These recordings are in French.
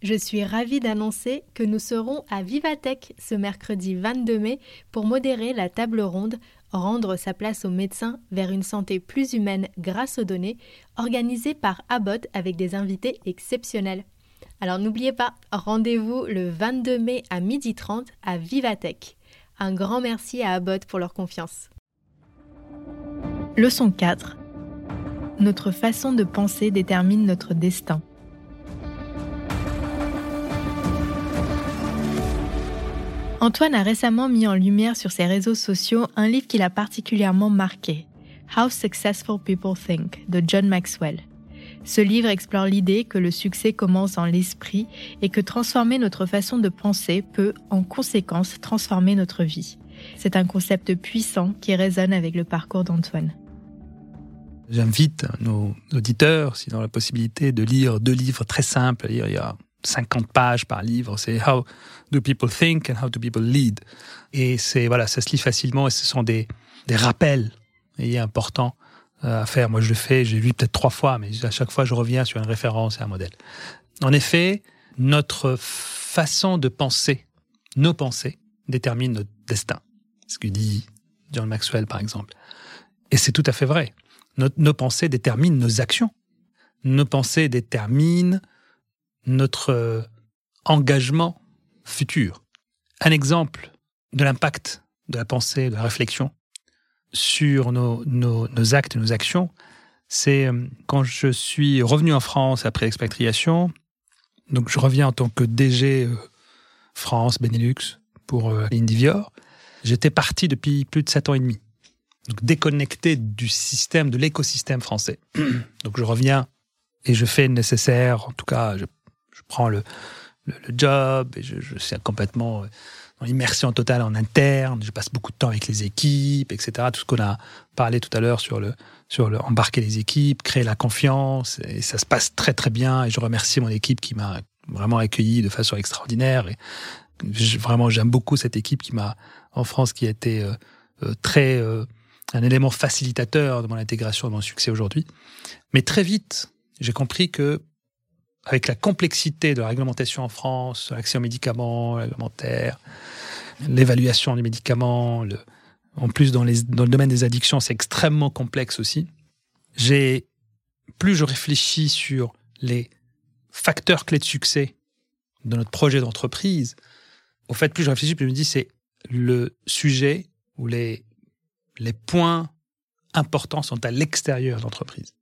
Je suis ravie d'annoncer que nous serons à Vivatech ce mercredi 22 mai pour modérer la table ronde Rendre sa place aux médecins vers une santé plus humaine grâce aux données, organisée par Abbott avec des invités exceptionnels. Alors n'oubliez pas, rendez-vous le 22 mai à 12h30 à Vivatech. Un grand merci à Abbott pour leur confiance. Leçon 4. Notre façon de penser détermine notre destin. Antoine a récemment mis en lumière sur ses réseaux sociaux un livre qu'il a particulièrement marqué, How Successful People Think, de John Maxwell. Ce livre explore l'idée que le succès commence dans l'esprit et que transformer notre façon de penser peut, en conséquence, transformer notre vie. C'est un concept puissant qui résonne avec le parcours d'Antoine. J'invite nos auditeurs, s'ils ont la possibilité, de lire deux livres très simples. 50 pages par livre. C'est How do people think and how do people lead. Et c'est voilà, ça se lit facilement et ce sont des, des rappels et importants euh, à faire. Moi, je le fais, j'ai lu peut-être trois fois, mais à chaque fois, je reviens sur une référence et un modèle. En effet, notre façon de penser, nos pensées, déterminent notre destin. Ce que dit John Maxwell, par exemple. Et c'est tout à fait vrai. Nos, nos pensées déterminent nos actions. Nos pensées déterminent notre euh, engagement futur. Un exemple de l'impact de la pensée, de la réflexion sur nos, actes et nos actions, c'est euh, quand je suis revenu en France après l'expatriation, donc je reviens en tant que DG euh, France, Benelux pour Indivior, j'étais parti depuis plus de sept ans et demi. Donc déconnecté du système, de l'écosystème français. Donc je reviens et je fais le nécessaire, en tout cas je je prends le, job et je, suis complètement euh, dans l'immersion totale en interne. Je passe beaucoup de temps avec les équipes, etc. Tout ce qu'on a parlé tout à l'heure sur le, sur le embarquer les équipes, créer la confiance. Et ça se passe très très bien. Et je remercie mon équipe qui m'a vraiment accueilli de façon extraordinaire. Et vraiment, j'aime beaucoup cette équipe qui m'a en France, qui a été euh, euh, très un élément facilitateur de mon intégration, de mon succès aujourd'hui. Mais très vite, j'ai compris que avec la complexité de la réglementation en France, l'accès aux médicaments réglementaires, l'évaluation des médicaments, en plus dans, le domaine des addictions, c'est extrêmement complexe aussi. Plus je réfléchis sur les facteurs clés de succès de notre projet d'entreprise, au fait, plus je réfléchis, plus je me dis c'est le sujet ou les, les points importants sont à l'extérieur de l'entreprise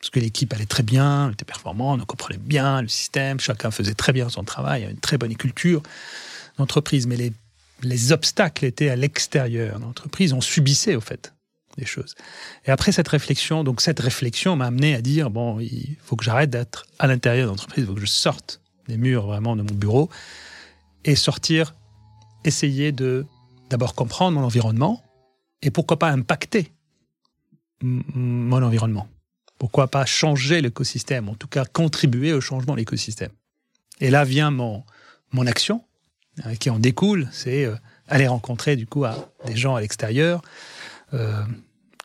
parce que l'équipe allait très bien, elle était performante, on comprenait bien le système, chacun faisait très bien son travail, il y avait une très bonne culture d'entreprise, mais les, les obstacles étaient à l'extérieur de l'entreprise, on subissait au fait des choses. Et après cette réflexion, donc cette réflexion m'a amené à dire, bon, il faut que j'arrête d'être à l'intérieur de l'entreprise, il faut que je sorte des murs vraiment de mon bureau et sortir, essayer de d'abord comprendre mon environnement et pourquoi pas impacter mon environnement. Pourquoi pas changer l'écosystème, en tout cas contribuer au changement de l'écosystème. Et là vient mon, mon action, euh, qui en découle, c'est euh, aller rencontrer du coup des gens à l'extérieur, euh,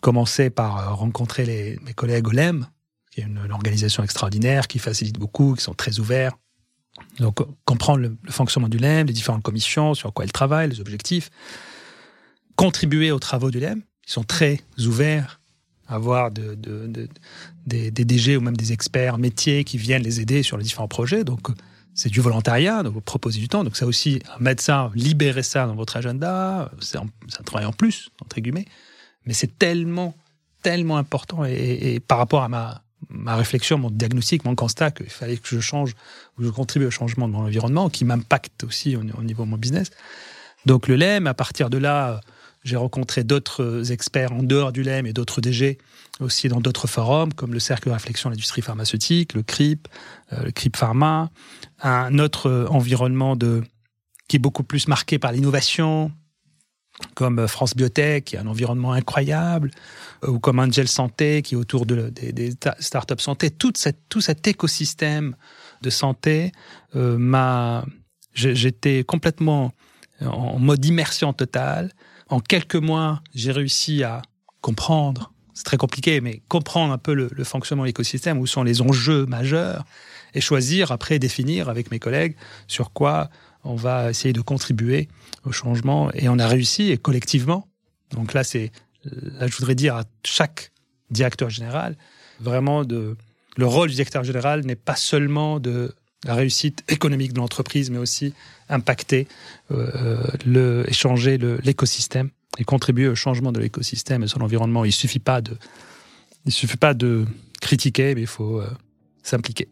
commencer par rencontrer les, mes collègues au LEM, qui est une, organisation extraordinaire, qui facilite beaucoup, qui sont très ouverts. Donc comprendre le, le fonctionnement du LEM, les différentes commissions, sur quoi ils travaillent, les objectifs, contribuer aux travaux du LEM, ils sont très ouverts avoir de, de, de, des, DG ou même des experts métiers qui viennent les aider sur les différents projets. Donc, c'est du volontariat, donc vous proposez du temps. Donc, ça aussi, un médecin, libérez ça dans votre agenda. C'est un, travail en plus, entre guillemets. Mais c'est tellement, tellement important. Et, par rapport à ma, réflexion, mon diagnostic, mon constat qu'il fallait que je change ou je contribue au changement de mon environnement qui m'impacte aussi au, au, niveau de mon business. Donc, le LEM, à partir de là, j'ai rencontré d'autres experts en dehors du LEM et d'autres DG aussi dans d'autres forums, comme le Cercle de réflexion de l'industrie pharmaceutique, le CRIP, euh, le CRIP Pharma, un autre environnement de, qui est beaucoup plus marqué par l'innovation, comme France Biotech, qui a un environnement incroyable, euh, ou comme Angel Santé, qui est autour de, des, startups santé. Tout cet écosystème de santé euh. J'étais complètement en mode immersion totale en quelques mois, j'ai réussi à comprendre, c'est très compliqué, mais comprendre un peu le, fonctionnement de l'écosystème, où sont les enjeux majeurs, et choisir après définir avec mes collègues sur quoi on va essayer de contribuer au changement et on a réussi et collectivement. Donc là, c'est là je voudrais dire à chaque directeur général vraiment de le rôle du directeur général n'est pas seulement de la réussite économique de l'entreprise, mais aussi impacter, euh, le, échanger l'écosystème et contribuer au changement de l'écosystème et son environnement. Il suffit pas de, suffit pas de critiquer, mais il faut euh, s'impliquer.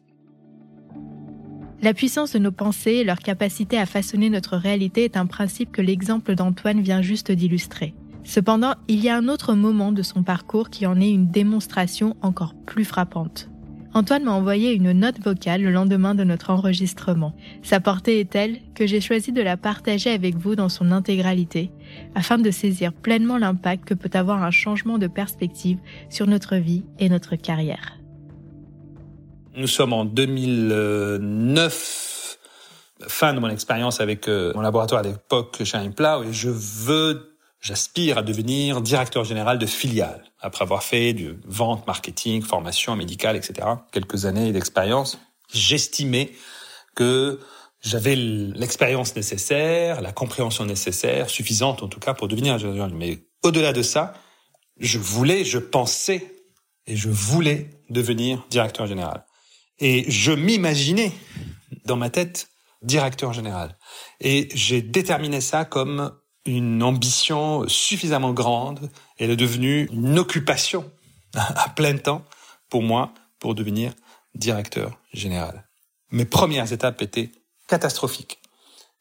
La puissance de nos pensées et leur capacité à façonner notre réalité est un principe que l'exemple d'Antoine vient juste d'illustrer. Cependant, il y a un autre moment de son parcours qui en est une démonstration encore plus frappante. Antoine m'a envoyé une note vocale le lendemain de notre enregistrement. Sa portée est telle que j'ai choisi de la partager avec vous dans son intégralité, afin de saisir pleinement l'impact que peut avoir un changement de perspective sur notre vie et notre carrière. Nous sommes en 2009, fin de mon expérience avec euh, mon laboratoire à l'époque chez Impla, et je veux J'aspire à devenir directeur général de filiale, après avoir fait du vente, marketing, formation médicale, etc. Quelques années d'expérience. J'estimais que j'avais l'expérience nécessaire, la compréhension nécessaire, suffisante en tout cas pour devenir directeur général. Mais au-delà de ça, je voulais, je pensais et je voulais devenir directeur général. Et je m'imaginais dans ma tête directeur général. Et j'ai déterminé ça comme une ambition suffisamment grande. Elle est devenue une occupation à plein temps pour moi pour devenir directeur général. Mes premières étapes étaient catastrophiques.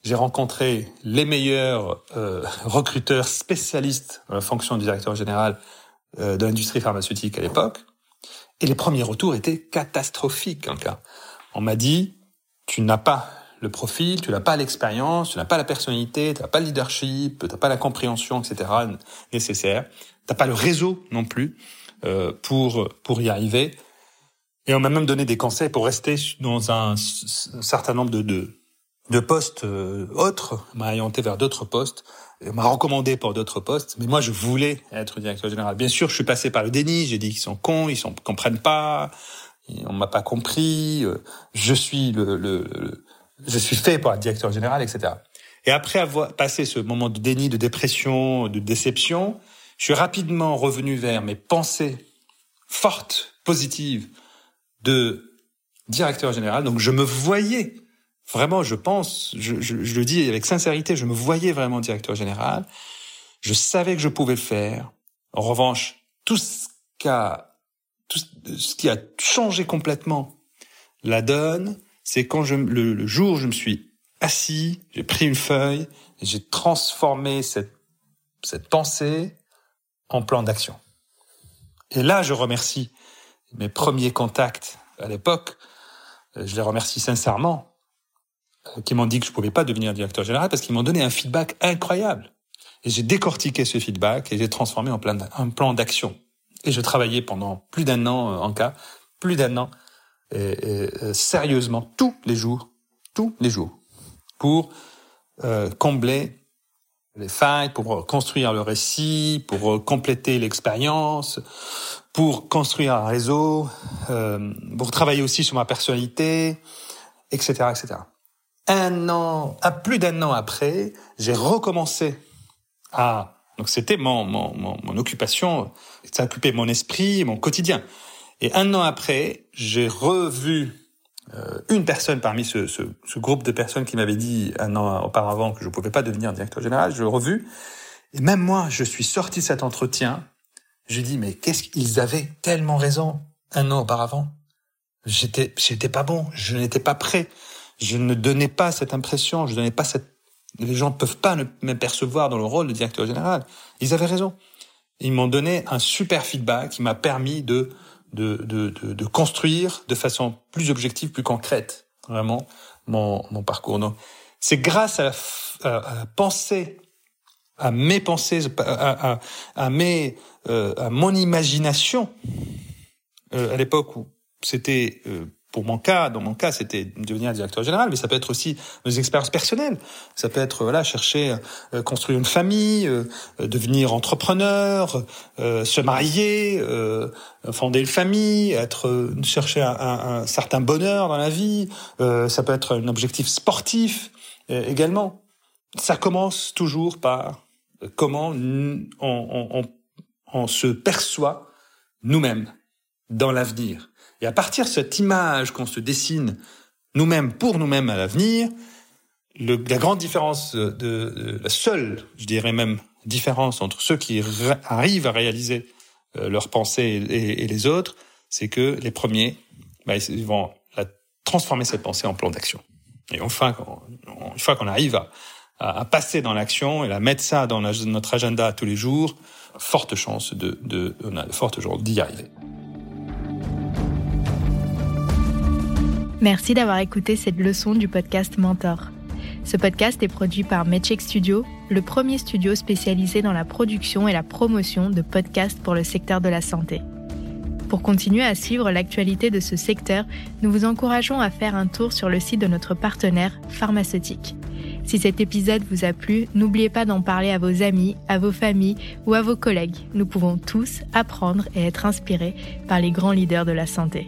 J'ai rencontré les meilleurs euh, recruteurs spécialistes dans la fonction de directeur général euh, de l'industrie pharmaceutique à l'époque. Et les premiers retours étaient catastrophiques. En cas. On m'a dit, tu n'as pas le profil, tu n'as pas l'expérience, tu n'as pas la personnalité, tu n'as pas le leadership, tu n'as pas la compréhension, etc. nécessaire. T'as pas le réseau non plus euh, pour pour y arriver. Et on m'a même donné des conseils pour rester dans un, certain nombre de de, de postes euh, autres, m'a orienté vers d'autres postes, m'a recommandé pour d'autres postes. Mais moi, je voulais être directeur général. Bien sûr, je suis passé par le déni. J'ai dit qu'ils sont cons, ils sont comprennent pas, on m'a pas compris. Euh, je suis le, le, le je suis fait pour être directeur général, etc. Et après avoir passé ce moment de déni, de dépression, de déception, je suis rapidement revenu vers mes pensées fortes, positives de directeur général. Donc je me voyais vraiment, je pense, je, le dis avec sincérité, je me voyais vraiment directeur général. Je savais que je pouvais le faire. En revanche, tout ce qui a changé complètement la donne, c'est quand je, le, jour où je me suis assis, j'ai pris une feuille j'ai transformé cette, cette pensée en plan d'action. Et là, je remercie mes premiers contacts à l'époque. Euh, je les remercie sincèrement, euh, qui m'ont dit que je pouvais pas devenir directeur général parce qu'ils m'ont donné un feedback incroyable. Et j'ai décortiqué ce feedback et j'ai transformé en plan, un plan d'action. Et je travaillais pendant plus d'un an euh, en cas, plus d'un an sérieusement tous les jours, tous les jours, pour euh, combler les failles, pour construire le récit, pour compléter l'expérience, pour construire un réseau, euh, pour travailler aussi sur ma personnalité, etc., etc. Un an, à plus d'un an après, j'ai recommencé à donc c'était mon, mon, mon, mon occupation, ça occupait mon esprit, mon quotidien. Et un an après, j'ai revu euh, une personne parmi ce, ce, groupe de personnes qui m'avait dit un an auparavant que je ne pouvais pas devenir directeur général. Je l'ai revu. Et même moi, je suis sorti de cet entretien. J'ai dit, mais qu'est-ce qu'ils avaient tellement raison un an auparavant? J'étais, j'étais pas bon. Je n'étais pas prêt. Je ne donnais pas cette impression. Je donnais pas cette, les gens peuvent pas me percevoir dans le rôle de directeur général. Ils avaient raison. Ils m'ont donné un super feedback qui m'a permis de de, de, de, de, construire de façon plus objective, plus concrète, vraiment, mon, mon parcours. Donc, c'est grâce à la, à, pensée, à mes pensées, à, à, à mes, euh, à mon imagination, euh, à l'époque où c'était euh, pour mon cas, dans mon cas, c'était devenir directeur général, mais ça peut être aussi nos expériences personnelles. Ça peut être voilà chercher, euh, construire une famille, euh, devenir entrepreneur, euh, se marier, euh, fonder une famille, être chercher un, un, certain bonheur dans la vie. ça peut être un objectif sportif également. Ça commence toujours par comment on, on, on se perçoit nous-mêmes dans l'avenir. Et à partir de cette image qu'on se dessine nous-mêmes pour nous-mêmes à l'avenir, la grande différence de, la seule, je dirais même, différence entre ceux qui arrivent à réaliser euh, leurs pensées et, les autres, c'est que les premiers, bah, ils vont transformer cette pensée en plan d'action. Et enfin, une fois qu'on arrive à, à, passer dans l'action et à mettre ça dans notre agenda tous les jours, forte chance de, de on a de fortes chances d'y arriver. Merci d'avoir écouté cette leçon du podcast Mentor. Ce podcast est produit par Medcheck Studio, le premier studio spécialisé dans la production et la promotion de podcasts pour le secteur de la santé. Pour continuer à suivre l'actualité de ce secteur, nous vous encourageons à faire un tour sur le site de notre partenaire pharmaceutique. Si cet épisode vous a plu, n'oubliez pas d'en parler à vos amis, à vos familles ou à vos collègues. Nous pouvons tous apprendre et être inspirés par les grands leaders de la santé.